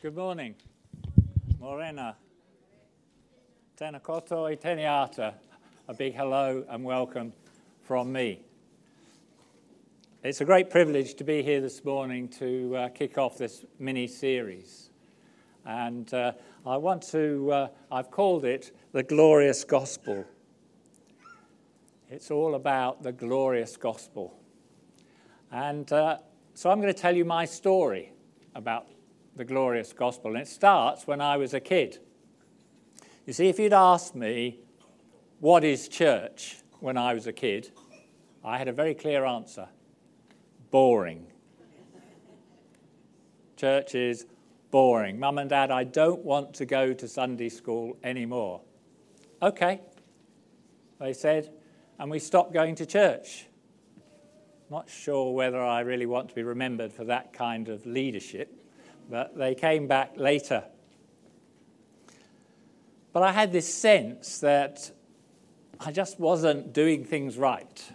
Good morning. Morena. Tena koto i teniata. A big hello and welcome from me. It's a great privilege to be here this morning to uh, kick off this mini series. And uh, I want to, uh, I've called it The Glorious Gospel. It's all about the glorious gospel. And uh, so I'm going to tell you my story about the glorious gospel. And it starts when I was a kid. You see, if you'd asked me, what is church when I was a kid, I had a very clear answer boring. church is boring. Mum and dad, I don't want to go to Sunday school anymore. Okay, they said, and we stopped going to church. Not sure whether I really want to be remembered for that kind of leadership but they came back later. But I had this sense that I just wasn't doing things right.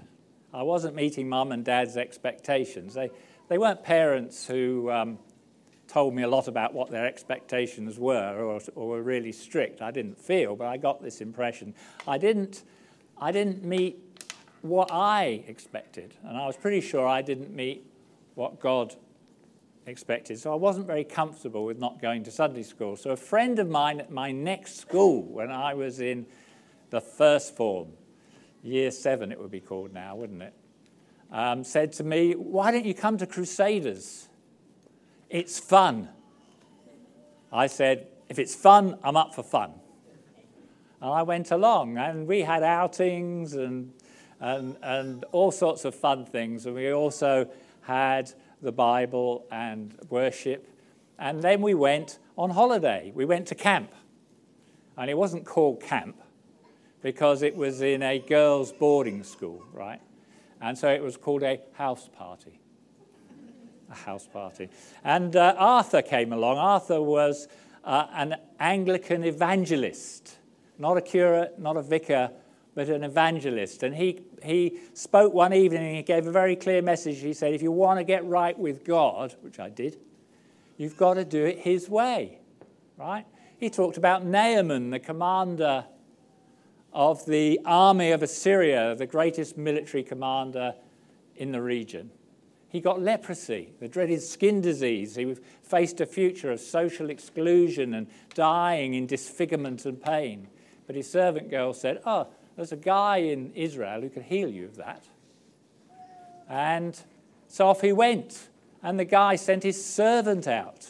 I wasn't meeting mum and dad's expectations. They, they weren't parents who um, told me a lot about what their expectations were or, or were really strict. I didn't feel, but I got this impression. I didn't, I didn't meet what I expected, and I was pretty sure I didn't meet what God expected. So I wasn't very comfortable with not going to Sunday school. So a friend of mine at my next school, when I was in the first form, year seven it would be called now, wouldn't it? Um, said to me, Why don't you come to Crusaders? It's fun. I said, If it's fun, I'm up for fun. And I went along, and we had outings and, and, and all sorts of fun things. And we also had the Bible and worship. And then we went on holiday. We went to camp. And it wasn't called camp because it was in a girls' boarding school, right? And so it was called a house party. A house party. And uh, Arthur came along. Arthur was uh, an Anglican evangelist, not a curate, not a vicar, but an evangelist. And he, he spoke one evening and he gave a very clear message. He said, If you want to get right with God, which I did, you've got to do it his way, right? He talked about Naaman, the commander of the army of Assyria, the greatest military commander in the region. He got leprosy, the dreaded skin disease. He faced a future of social exclusion and dying in disfigurement and pain. But his servant girl said, Oh, there's a guy in Israel who could heal you of that. And so off he went. And the guy sent his servant out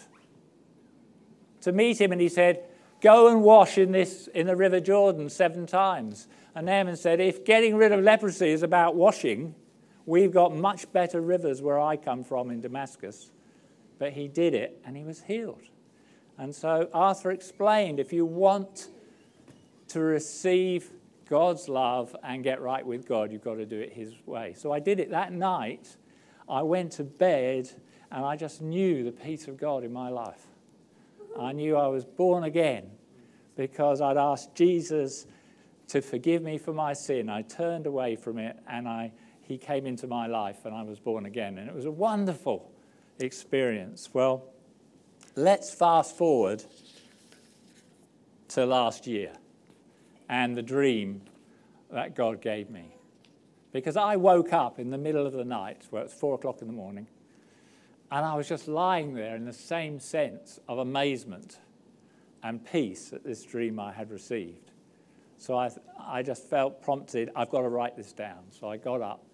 to meet him, and he said, Go and wash in, this, in the River Jordan seven times. And Naaman said, If getting rid of leprosy is about washing, we've got much better rivers where I come from in Damascus. But he did it, and he was healed. And so Arthur explained if you want to receive God's love and get right with God, you've got to do it His way. So I did it that night. I went to bed and I just knew the peace of God in my life. I knew I was born again because I'd asked Jesus to forgive me for my sin. I turned away from it and I, He came into my life and I was born again. And it was a wonderful experience. Well, let's fast forward to last year and the dream that God gave me. Because I woke up in the middle of the night, where it's four o'clock in the morning, and I was just lying there in the same sense of amazement and peace at this dream I had received. So I, I just felt prompted, I've got to write this down. So I got up.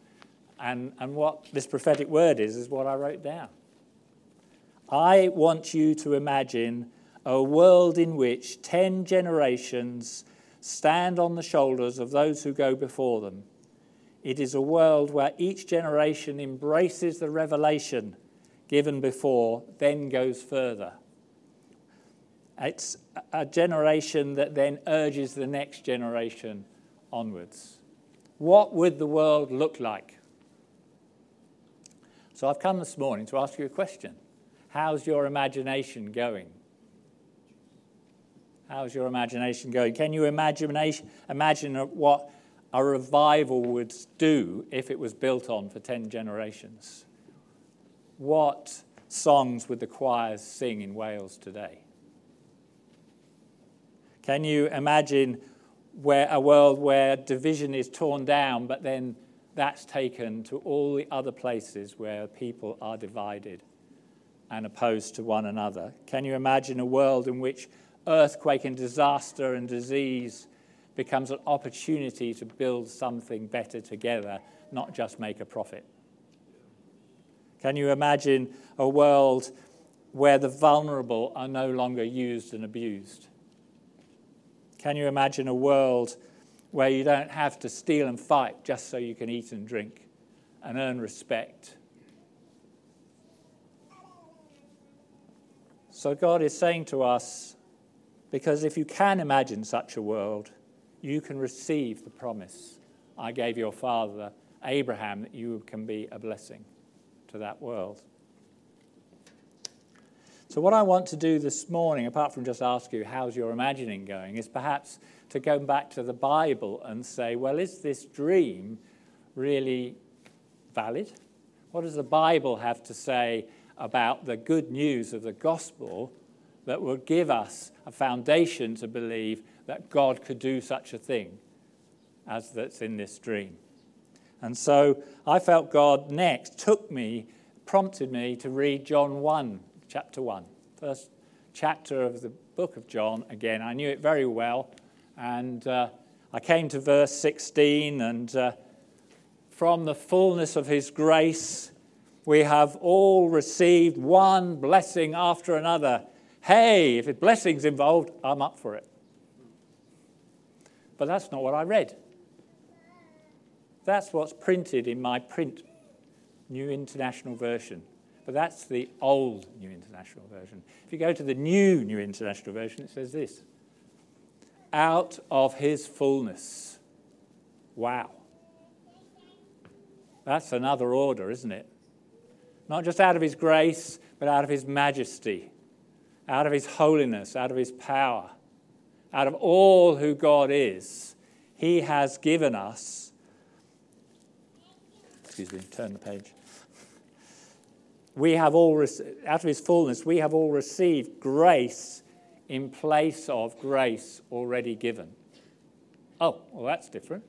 And, and what this prophetic word is, is what I wrote down. I want you to imagine a world in which 10 generations stand on the shoulders of those who go before them. It is a world where each generation embraces the revelation given before, then goes further. It's a generation that then urges the next generation onwards. What would the world look like? So I've come this morning to ask you a question How's your imagination going? How's your imagination going? Can you imagine, imagine what a revival would do if it was built on for 10 generations? What songs would the choirs sing in Wales today? Can you imagine where a world where division is torn down, but then that's taken to all the other places where people are divided and opposed to one another? Can you imagine a world in which earthquake and disaster and disease becomes an opportunity to build something better together, not just make a profit? Can you imagine a world where the vulnerable are no longer used and abused? Can you imagine a world where you don't have to steal and fight just so you can eat and drink and earn respect? So God is saying to us, because if you can imagine such a world, you can receive the promise I gave your father, Abraham, that you can be a blessing to that world. So, what I want to do this morning, apart from just ask you, how's your imagining going, is perhaps to go back to the Bible and say, well, is this dream really valid? What does the Bible have to say about the good news of the gospel that will give us a foundation to believe that God could do such a thing as that's in this dream? And so I felt God next took me, prompted me to read John 1, chapter 1, first chapter of the book of John. Again, I knew it very well. And uh, I came to verse 16, and uh, from the fullness of his grace, we have all received one blessing after another. Hey, if it's blessing's involved, I'm up for it. But that's not what I read. That's what's printed in my print New International Version. But that's the old New International Version. If you go to the new New International Version, it says this out of his fullness. Wow. That's another order, isn't it? Not just out of his grace, but out of his majesty, out of his holiness, out of his power, out of all who God is. He has given us excuse me, turn the page. We have all, out of his fullness, we have all received grace in place of grace already given. Oh, well, that's different.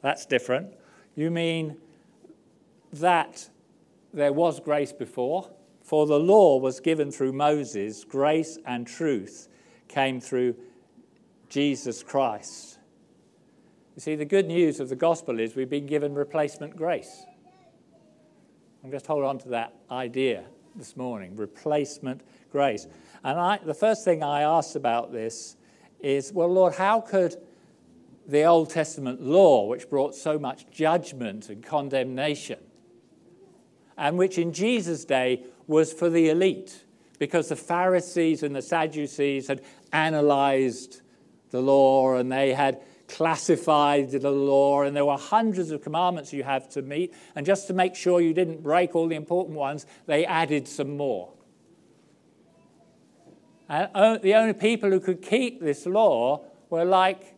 That's different. You mean that there was grace before? For the law was given through Moses, grace and truth came through Jesus Christ. You see, the good news of the gospel is we've been given replacement grace. I'm just hold on to that idea this morning replacement grace. And I, the first thing I asked about this is well, Lord, how could the Old Testament law, which brought so much judgment and condemnation, and which in Jesus' day was for the elite, because the Pharisees and the Sadducees had analyzed the law and they had classified the law, and there were hundreds of commandments you have to meet. And just to make sure you didn't break all the important ones, they added some more. And the only people who could keep this law were like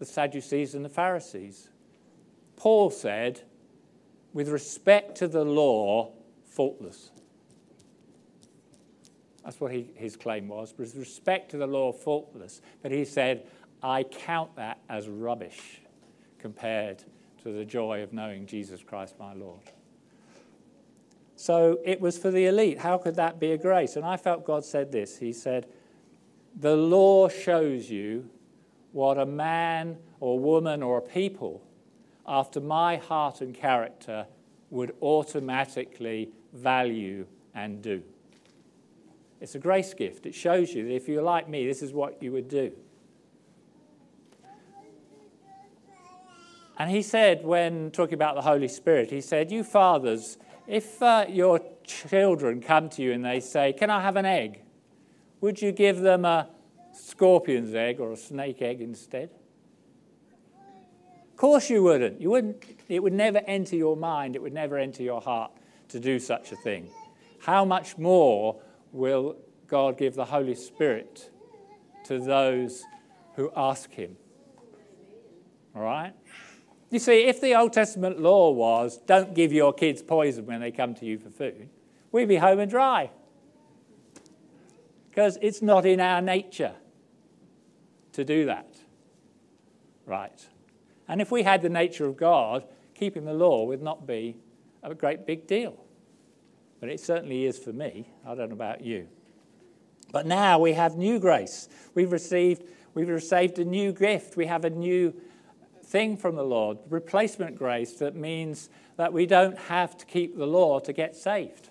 the Sadducees and the Pharisees. Paul said, with respect to the law, faultless. That's what he, his claim was. With respect to the law, of faultless. But he said, I count that as rubbish compared to the joy of knowing Jesus Christ my Lord. So it was for the elite. How could that be a grace? And I felt God said this. He said, The law shows you what a man or woman or a people after my heart and character would automatically value and do. It's a grace gift. It shows you that if you're like me, this is what you would do. And he said, when talking about the Holy Spirit, he said, You fathers, if uh, your children come to you and they say, Can I have an egg? Would you give them a scorpion's egg or a snake egg instead? Of course you wouldn't. You wouldn't. It would never enter your mind, it would never enter your heart to do such a thing. How much more will God give the Holy Spirit to those who ask Him? All right? You see, if the Old Testament law was don't give your kids poison when they come to you for food, we'd be home and dry. Because it's not in our nature to do that. Right. And if we had the nature of God, keeping the law would not be a great big deal. But it certainly is for me. I don't know about you. But now we have new grace. We've received, we've received a new gift. We have a new thing from the Lord, replacement grace that means that we don't have to keep the law to get saved.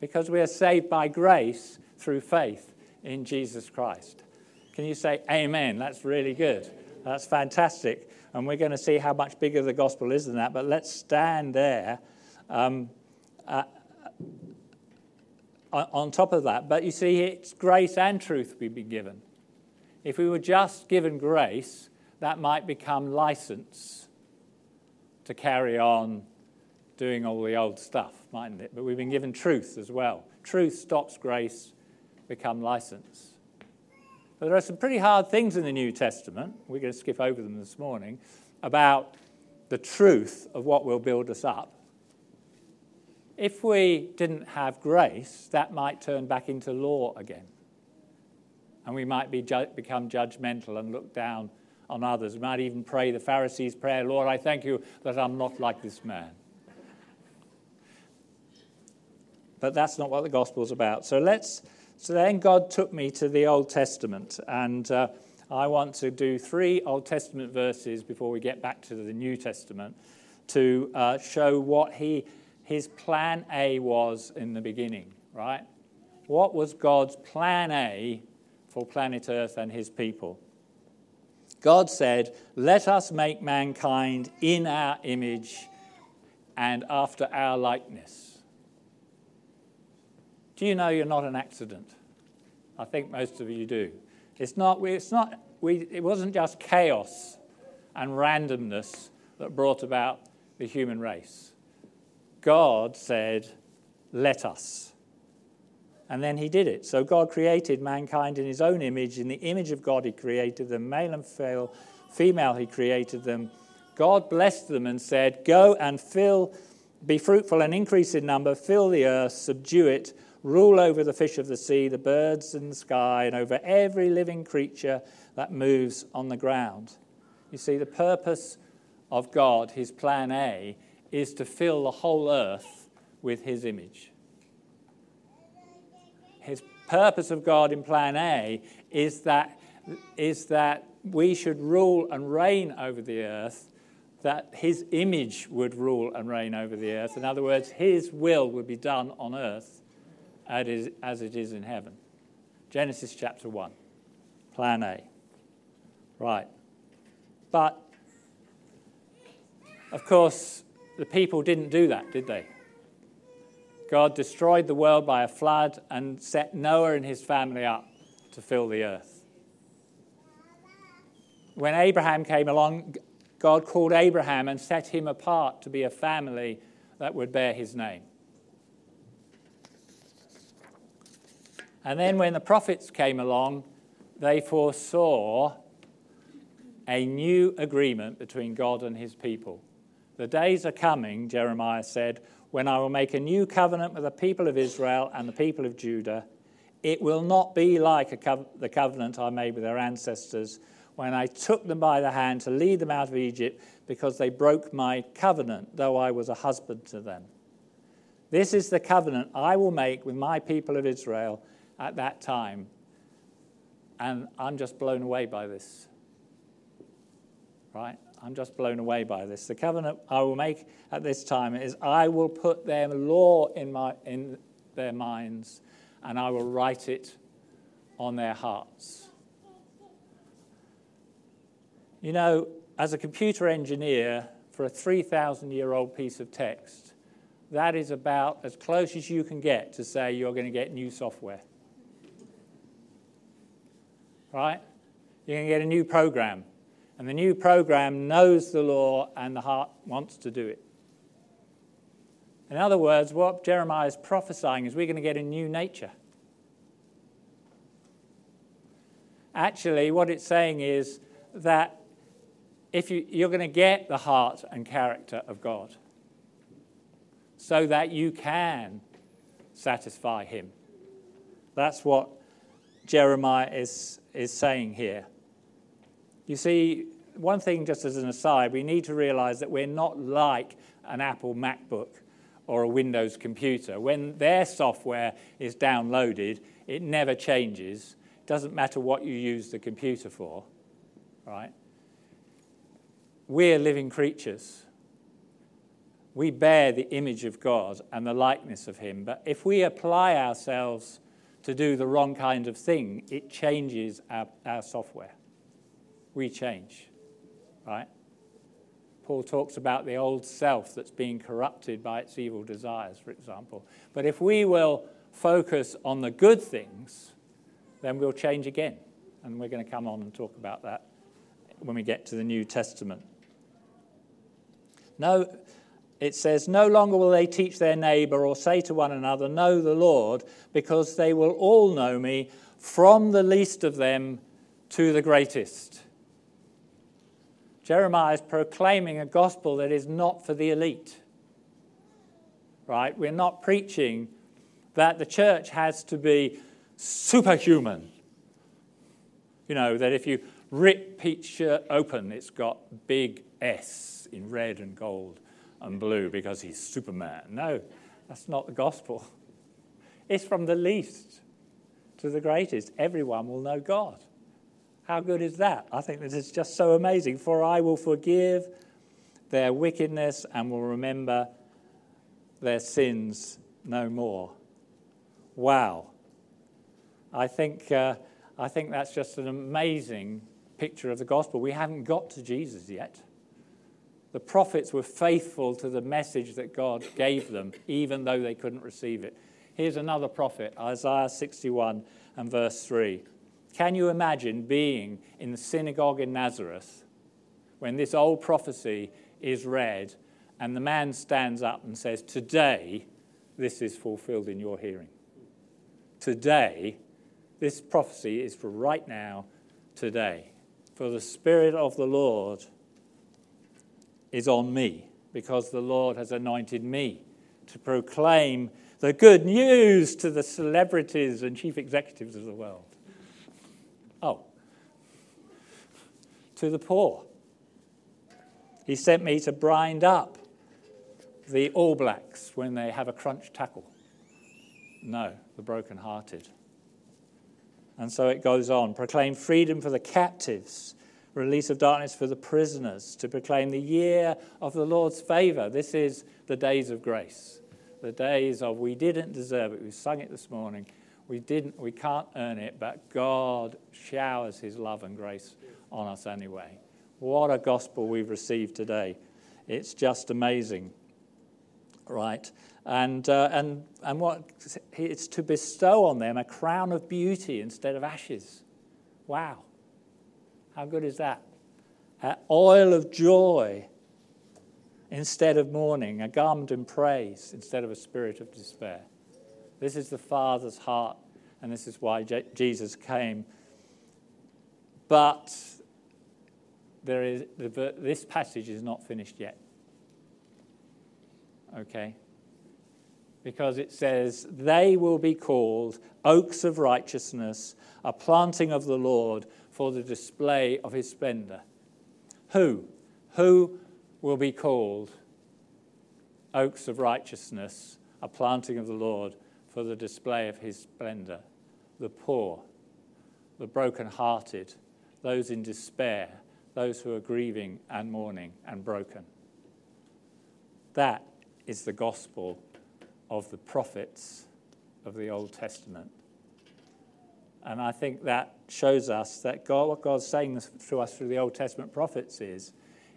Because we are saved by grace through faith in Jesus Christ. Can you say amen? That's really good. That's fantastic. And we're going to see how much bigger the gospel is than that. But let's stand there um, uh, on top of that. But you see, it's grace and truth we've been given. If we were just given grace, that might become license to carry on doing all the old stuff, mightn't it? But we've been given truth as well. Truth stops grace become license. But there are some pretty hard things in the New Testament, we're going to skip over them this morning, about the truth of what will build us up. If we didn't have grace, that might turn back into law again. And we might be ju- become judgmental and look down on others. We might even pray the Pharisees' prayer Lord, I thank you that I'm not like this man. But that's not what the gospel is about. So let's. So then God took me to the Old Testament, and uh, I want to do three Old Testament verses before we get back to the New Testament to uh, show what he, his plan A was in the beginning, right? What was God's plan A for planet Earth and his people? God said, Let us make mankind in our image and after our likeness. Do you know you're not an accident? I think most of you do. It's not, it's not, we, it wasn't just chaos and randomness that brought about the human race. God said, Let us. And then he did it. So God created mankind in his own image. In the image of God, he created them, male and female, he created them. God blessed them and said, Go and fill, be fruitful and increase in number, fill the earth, subdue it, rule over the fish of the sea, the birds in the sky, and over every living creature that moves on the ground. You see, the purpose of God, his plan A, is to fill the whole earth with his image. His purpose of God in plan A is that, is that we should rule and reign over the earth, that his image would rule and reign over the earth. In other words, his will would be done on earth as it is in heaven. Genesis chapter 1, plan A. Right. But, of course, the people didn't do that, did they? God destroyed the world by a flood and set Noah and his family up to fill the earth. When Abraham came along, God called Abraham and set him apart to be a family that would bear his name. And then when the prophets came along, they foresaw a new agreement between God and his people. The days are coming, Jeremiah said, when I will make a new covenant with the people of Israel and the people of Judah. It will not be like co- the covenant I made with their ancestors when I took them by the hand to lead them out of Egypt because they broke my covenant, though I was a husband to them. This is the covenant I will make with my people of Israel at that time. And I'm just blown away by this. Right? I'm just blown away by this. The covenant I will make at this time is I will put their law in, my, in their minds and I will write it on their hearts. You know, as a computer engineer, for a 3,000 year old piece of text, that is about as close as you can get to say you're going to get new software right? You're going to get a new program. And the new program knows the law and the heart wants to do it. In other words, what Jeremiah is prophesying is we're going to get a new nature. Actually, what it's saying is that if you, you're going to get the heart and character of God so that you can satisfy Him. That's what Jeremiah is, is saying here. You see, one thing, just as an aside, we need to realize that we're not like an Apple MacBook or a Windows computer. When their software is downloaded, it never changes. It doesn't matter what you use the computer for, right? We're living creatures. We bear the image of God and the likeness of Him. But if we apply ourselves to do the wrong kind of thing, it changes our, our software. We change, right? Paul talks about the old self that's being corrupted by its evil desires, for example. But if we will focus on the good things, then we'll change again. And we're going to come on and talk about that when we get to the New Testament. No, it says, No longer will they teach their neighbor or say to one another, Know the Lord, because they will all know me, from the least of them to the greatest. Jeremiah is proclaiming a gospel that is not for the elite. Right? We're not preaching that the church has to be superhuman. You know, that if you rip Pete's shirt open, it's got big S in red and gold and blue because he's Superman. No, that's not the gospel. It's from the least to the greatest. Everyone will know God. How good is that? I think this is just so amazing. For I will forgive their wickedness and will remember their sins no more. Wow. I think, uh, I think that's just an amazing picture of the gospel. We haven't got to Jesus yet. The prophets were faithful to the message that God gave them, even though they couldn't receive it. Here's another prophet, Isaiah 61 and verse 3. Can you imagine being in the synagogue in Nazareth when this old prophecy is read and the man stands up and says, Today, this is fulfilled in your hearing? Today, this prophecy is for right now, today. For the Spirit of the Lord is on me, because the Lord has anointed me to proclaim the good news to the celebrities and chief executives of the world. To the poor. He sent me to bind up the All Blacks when they have a crunch tackle. No, the broken-hearted. And so it goes on proclaim freedom for the captives, release of darkness for the prisoners, to proclaim the year of the Lord's favor. This is the days of grace, the days of we didn't deserve it. We sung it this morning. We didn't, we can't earn it, but God showers his love and grace on us anyway. What a gospel we've received today. It's just amazing. Right? And, uh, and, and what it's to bestow on them a crown of beauty instead of ashes. Wow. How good is that? An oil of joy instead of mourning, a garment in praise instead of a spirit of despair. This is the Father's heart, and this is why J- Jesus came. But there is, this passage is not finished yet. Okay? Because it says, They will be called oaks of righteousness, a planting of the Lord for the display of his splendor. Who? Who will be called oaks of righteousness, a planting of the Lord for the display of his splendor, the poor, the broken-hearted, those in despair, those who are grieving and mourning and broken. That is the gospel of the prophets of the Old Testament. And I think that shows us that God, what God's saying to us through the Old Testament prophets is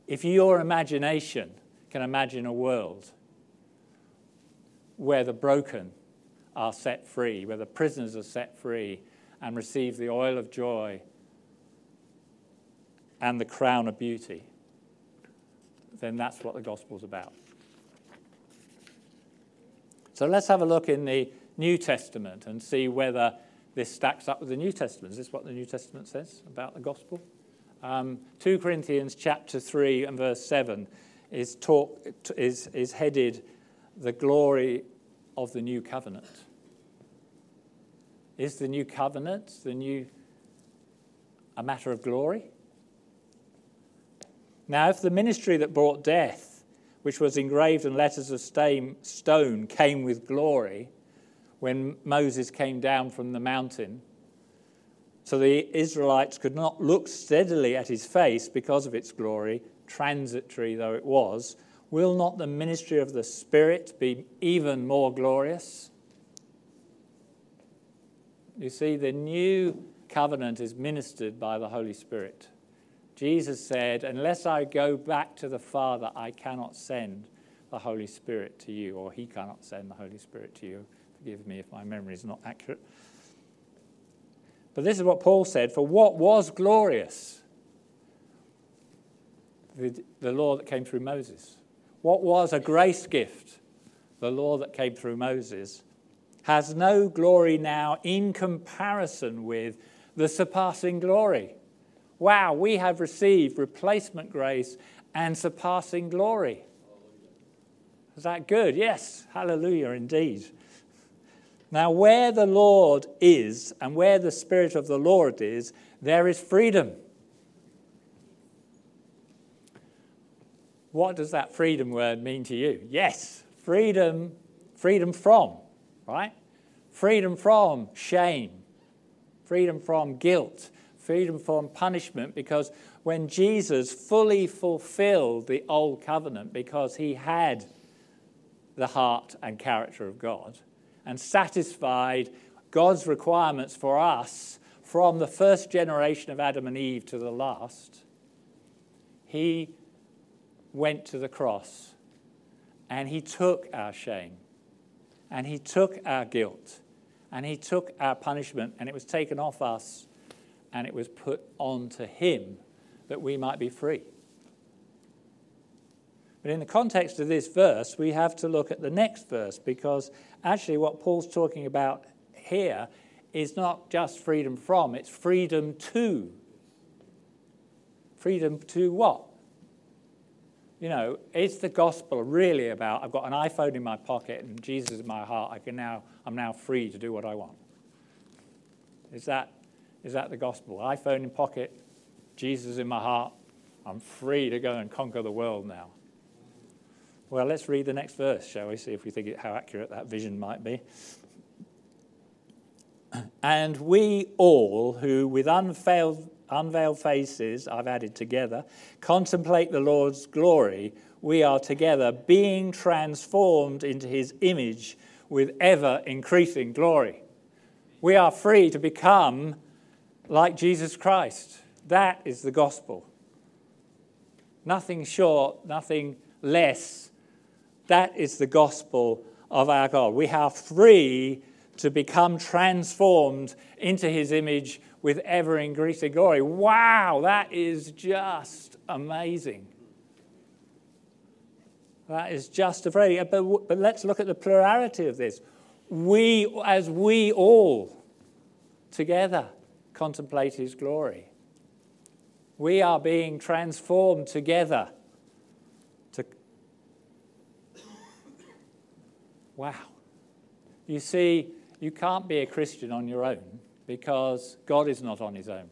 if your imagination can imagine a world where the broken are set free, where the prisoners are set free and receive the oil of joy and the crown of beauty, then that's what the gospel's about. So let's have a look in the New Testament and see whether this stacks up with the New Testament. Is this what the New Testament says about the gospel? Um, 2 Corinthians chapter 3 and verse 7 is, talk, is, is headed the glory of the new covenant. Is the new covenant the new a matter of glory? Now, if the ministry that brought death, which was engraved in letters of stone, came with glory when Moses came down from the mountain, so the Israelites could not look steadily at his face because of its glory, transitory though it was, will not the ministry of the Spirit be even more glorious? You see, the new covenant is ministered by the Holy Spirit. Jesus said, Unless I go back to the Father, I cannot send the Holy Spirit to you, or he cannot send the Holy Spirit to you. Forgive me if my memory is not accurate. But this is what Paul said For what was glorious? The, the law that came through Moses. What was a grace gift? The law that came through Moses has no glory now in comparison with the surpassing glory. Wow, we have received replacement grace and surpassing glory. Is that good? Yes, hallelujah indeed. Now, where the Lord is and where the Spirit of the Lord is, there is freedom. What does that freedom word mean to you? Yes, freedom, freedom from, right? Freedom from shame, freedom from guilt, freedom from punishment, because when Jesus fully fulfilled the old covenant, because he had the heart and character of God, and satisfied God's requirements for us from the first generation of Adam and Eve to the last, he went to the cross and he took our shame and he took our guilt and he took our punishment and it was taken off us and it was put onto him that we might be free. But in the context of this verse, we have to look at the next verse because actually what Paul's talking about here is not just freedom from, it's freedom to. Freedom to what? You know, is the gospel really about I've got an iPhone in my pocket and Jesus in my heart, I can now, I'm now free to do what I want? Is that, is that the gospel? iPhone in pocket, Jesus in my heart, I'm free to go and conquer the world now. Well, let's read the next verse, shall we? See if we think how accurate that vision might be. And we all, who with unveiled unveiled faces, I've added together, contemplate the Lord's glory, we are together being transformed into his image with ever increasing glory. We are free to become like Jesus Christ. That is the gospel. Nothing short, nothing less. That is the gospel of our God. We are free to become transformed into his image with ever increasing glory. Wow, that is just amazing. That is just a very, but, but let's look at the plurality of this. We, as we all together contemplate his glory, we are being transformed together. To... Wow. You see, you can't be a Christian on your own because God is not on his own.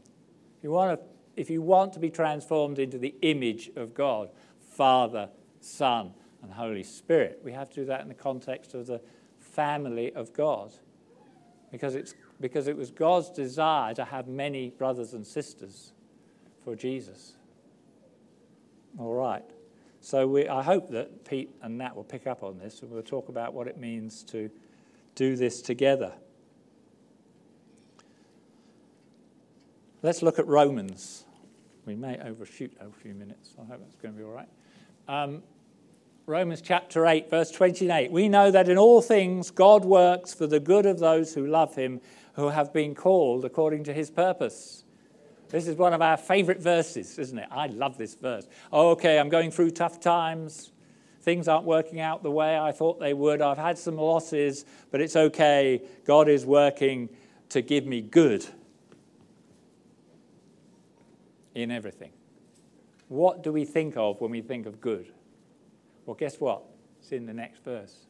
You want to, if you want to be transformed into the image of God, Father, Son, and Holy Spirit, we have to do that in the context of the family of God. Because, it's, because it was God's desire to have many brothers and sisters for Jesus. All right. So we, I hope that Pete and Nat will pick up on this and we'll talk about what it means to do this together. Let's look at Romans. We may overshoot a few minutes. I hope that's going to be all right. Um, Romans chapter 8, verse 28. We know that in all things God works for the good of those who love him, who have been called according to his purpose. This is one of our favorite verses, isn't it? I love this verse. Okay, I'm going through tough times. Things aren't working out the way I thought they would. I've had some losses, but it's okay. God is working to give me good in everything. What do we think of when we think of good? Well, guess what? It's in the next verse.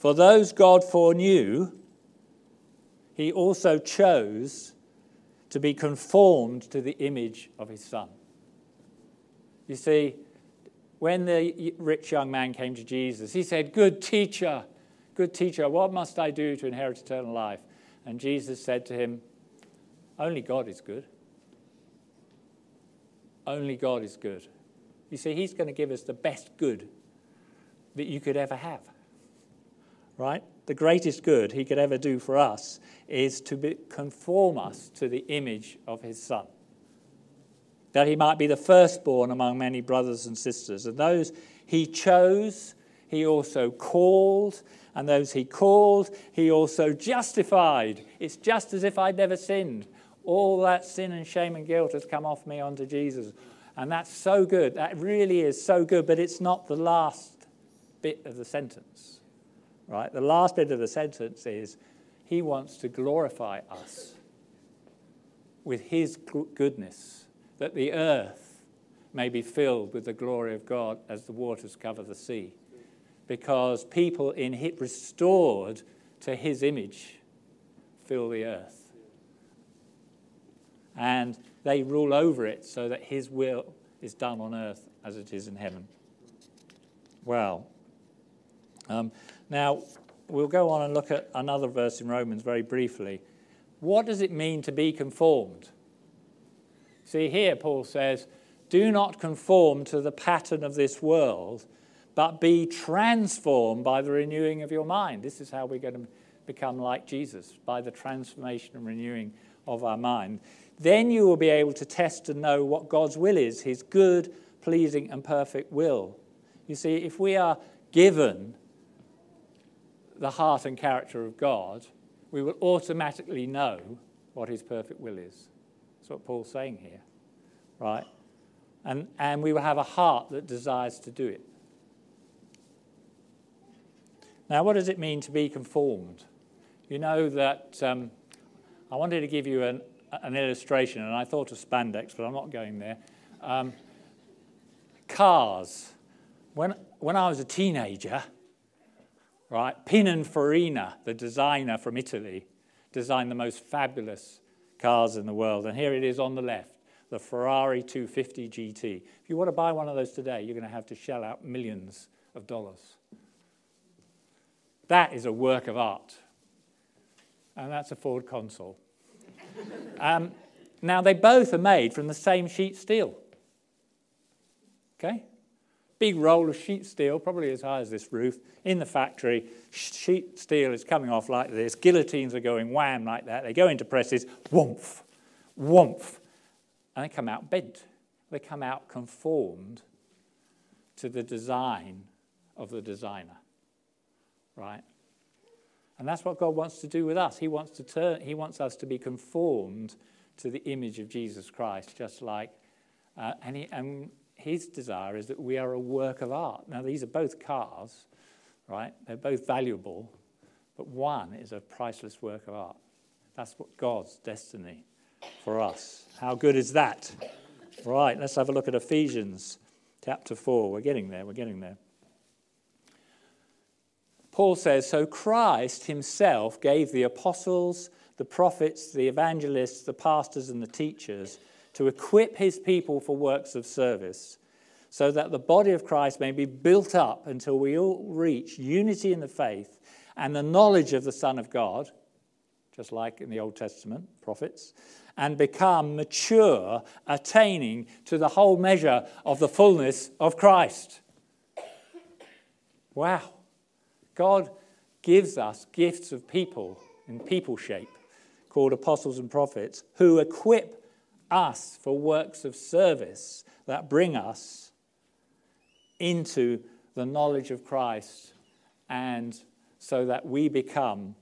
For those God foreknew, he also chose to be conformed to the image of his son. You see, when the rich young man came to Jesus, he said, Good teacher, good teacher, what must I do to inherit eternal life? And Jesus said to him, Only God is good. Only God is good. You see, he's going to give us the best good that you could ever have. Right? The greatest good he could ever do for us is to be, conform us to the image of his Son. That he might be the firstborn among many brothers and sisters. And those he chose, he also called. And those he called, he also justified. It's just as if I'd never sinned. All that sin and shame and guilt has come off me onto Jesus. And that's so good. That really is so good, but it's not the last bit of the sentence. Right? The last bit of the sentence is he wants to glorify us with his goodness, that the earth may be filled with the glory of God as the waters cover the sea. Because people in it restored to his image fill the earth and they rule over it so that his will is done on earth as it is in heaven. Well, um, now we'll go on and look at another verse in Romans very briefly. What does it mean to be conformed? See, here Paul says, Do not conform to the pattern of this world, but be transformed by the renewing of your mind. This is how we're going to become like Jesus, by the transformation and renewing of our mind. Then you will be able to test and know what God's will is, his good, pleasing, and perfect will. You see, if we are given the heart and character of God, we will automatically know what his perfect will is. That's what Paul's saying here, right? And, and we will have a heart that desires to do it. Now, what does it mean to be conformed? You know that um, I wanted to give you an, an illustration, and I thought of spandex, but I'm not going there. Um, cars. When, when I was a teenager, right, Pininfarina, the designer from Italy, designed the most fabulous cars in the world. And here it is on the left, the Ferrari 250 GT. If you want to buy one of those today, you're going to have to shell out millions of dollars. That is a work of art. And that's a Ford Consul. Um, now, they both are made from the same sheet steel. Okay? Big roll of sheet steel, probably as high as this roof, in the factory. Sheet steel is coming off like this. Guillotines are going wham like that. They go into presses, whoomph, whoomph, and they come out bent. They come out conformed to the design of the designer. Right? And that's what God wants to do with us. He wants, to turn, he wants us to be conformed to the image of Jesus Christ, just like, uh, and, he, and his desire is that we are a work of art. Now, these are both cars, right? They're both valuable, but one is a priceless work of art. That's what God's destiny for us. How good is that? Right, let's have a look at Ephesians chapter 4. We're getting there, we're getting there. Paul says, So Christ himself gave the apostles, the prophets, the evangelists, the pastors, and the teachers to equip his people for works of service, so that the body of Christ may be built up until we all reach unity in the faith and the knowledge of the Son of God, just like in the Old Testament prophets, and become mature, attaining to the whole measure of the fullness of Christ. Wow. God gives us gifts of people in people shape called apostles and prophets who equip us for works of service that bring us into the knowledge of Christ and so that we become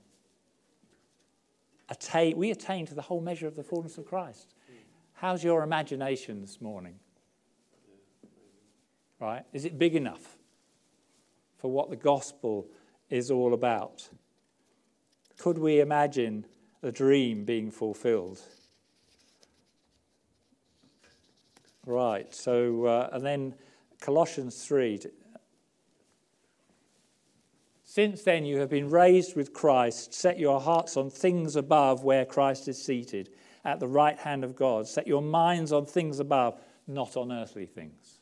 attain we attain to the whole measure of the fullness of Christ. How's your imagination this morning? Right? Is it big enough for what the gospel is all about. Could we imagine a dream being fulfilled? Right, so, uh, and then Colossians 3. Since then you have been raised with Christ. Set your hearts on things above where Christ is seated, at the right hand of God. Set your minds on things above, not on earthly things.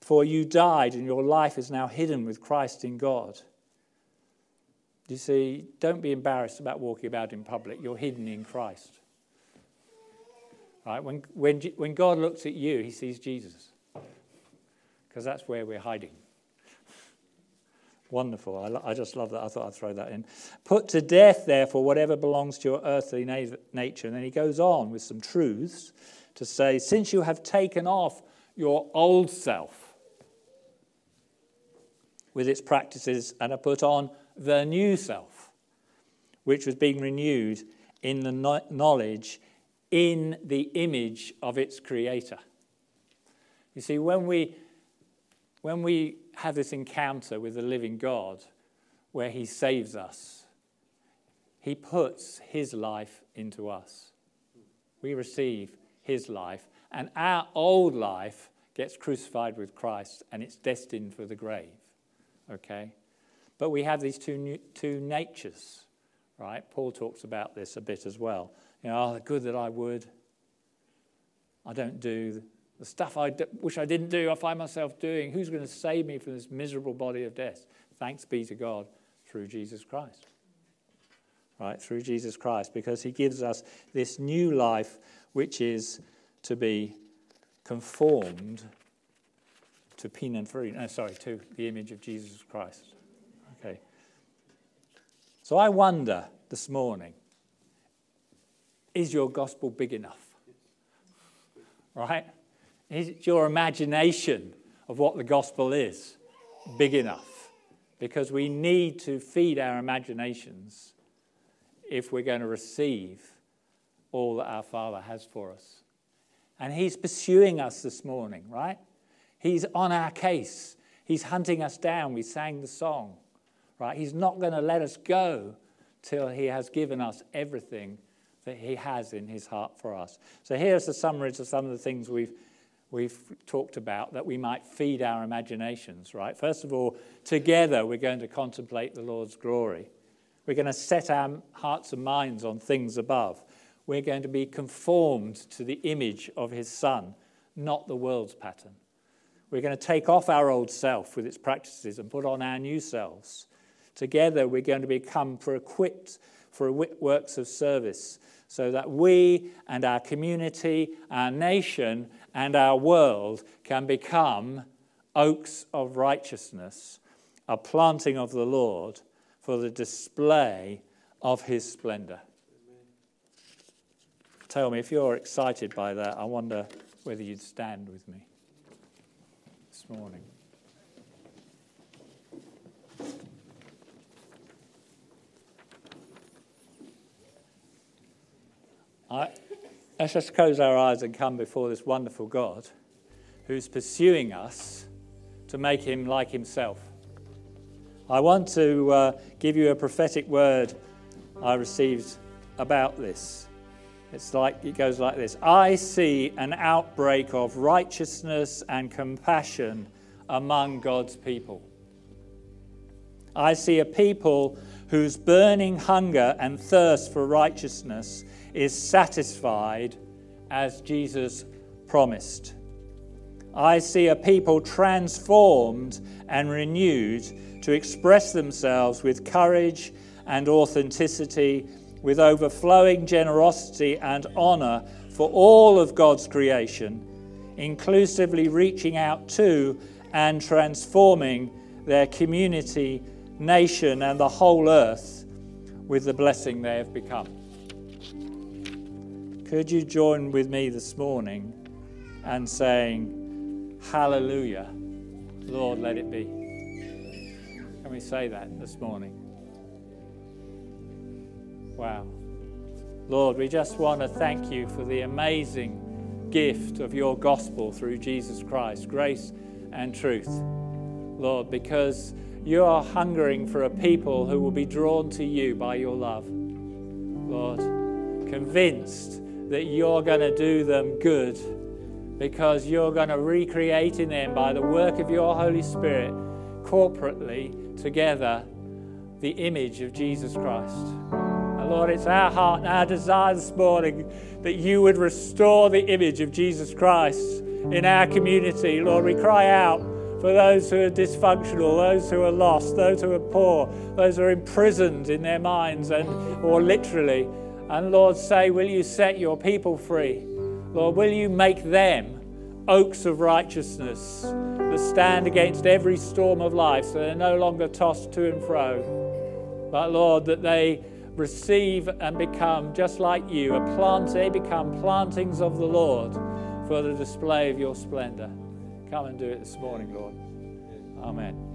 For you died, and your life is now hidden with Christ in God. You see, don't be embarrassed about walking about in public. You're hidden in Christ. Right? When, when, when God looks at you, he sees Jesus. Because that's where we're hiding. Wonderful. I, I, just love that. I thought I'd throw that in. Put to death, therefore, whatever belongs to your earthly na- nature. And then he goes on with some truths to say, since you have taken off your old self with its practices and have put on the new self, which was being renewed in the no- knowledge in the image of its creator. You see, when we, when we have this encounter with the living God where he saves us, he puts his life into us. We receive his life, and our old life gets crucified with Christ and it's destined for the grave. Okay? But we have these two, new, two natures, right? Paul talks about this a bit as well. You know, oh, good that I would, I don't do. The stuff I d- wish I didn't do, I find myself doing. Who's going to save me from this miserable body of death? Thanks be to God through Jesus Christ. Right, through Jesus Christ, because he gives us this new life which is to be conformed to Pinan no, sorry, to the image of Jesus Christ. So I wonder this morning is your gospel big enough? Right? Is your imagination of what the gospel is big enough? Because we need to feed our imaginations if we're going to receive all that our Father has for us. And He's pursuing us this morning, right? He's on our case. He's hunting us down. We sang the song, right? He's not going to let us go till He has given us everything that He has in His heart for us. So here's the summaries of some of the things we've, we've talked about that we might feed our imaginations, right? First of all, together we're going to contemplate the Lord's glory. We're going to set our hearts and minds on things above. We're going to be conformed to the image of His Son, not the world's pattern. We're going to take off our old self with its practices and put on our new selves. Together, we're going to become for equipped for works of service so that we and our community, our nation, and our world can become oaks of righteousness, a planting of the Lord for the display of his splendor. Tell me, if you're excited by that, I wonder whether you'd stand with me this morning. I, let's just close our eyes and come before this wonderful God who's pursuing us to make him like himself. I want to uh, give you a prophetic word I received about this. It's like it goes like this I see an outbreak of righteousness and compassion among God's people. I see a people whose burning hunger and thirst for righteousness is satisfied as Jesus promised. I see a people transformed and renewed to express themselves with courage and authenticity with overflowing generosity and honor for all of God's creation, inclusively reaching out to and transforming their community, nation, and the whole earth with the blessing they have become. Could you join with me this morning and saying, Hallelujah, Lord, let it be? Can we say that this morning? Wow. Lord, we just want to thank you for the amazing gift of your gospel through Jesus Christ, grace and truth. Lord, because you are hungering for a people who will be drawn to you by your love. Lord, convinced that you're going to do them good because you're going to recreate in them by the work of your Holy Spirit, corporately, together, the image of Jesus Christ. And Lord, it's our heart and our desire this morning that you would restore the image of Jesus Christ in our community. Lord, we cry out for those who are dysfunctional, those who are lost, those who are poor, those who are imprisoned in their minds and or literally. And Lord, say, will you set your people free? Lord, will you make them oaks of righteousness that stand against every storm of life so they're no longer tossed to and fro? But Lord, that they receive and become just like you, a plant, they become plantings of the Lord for the display of your splendor. Come and do it this morning, Lord. Amen.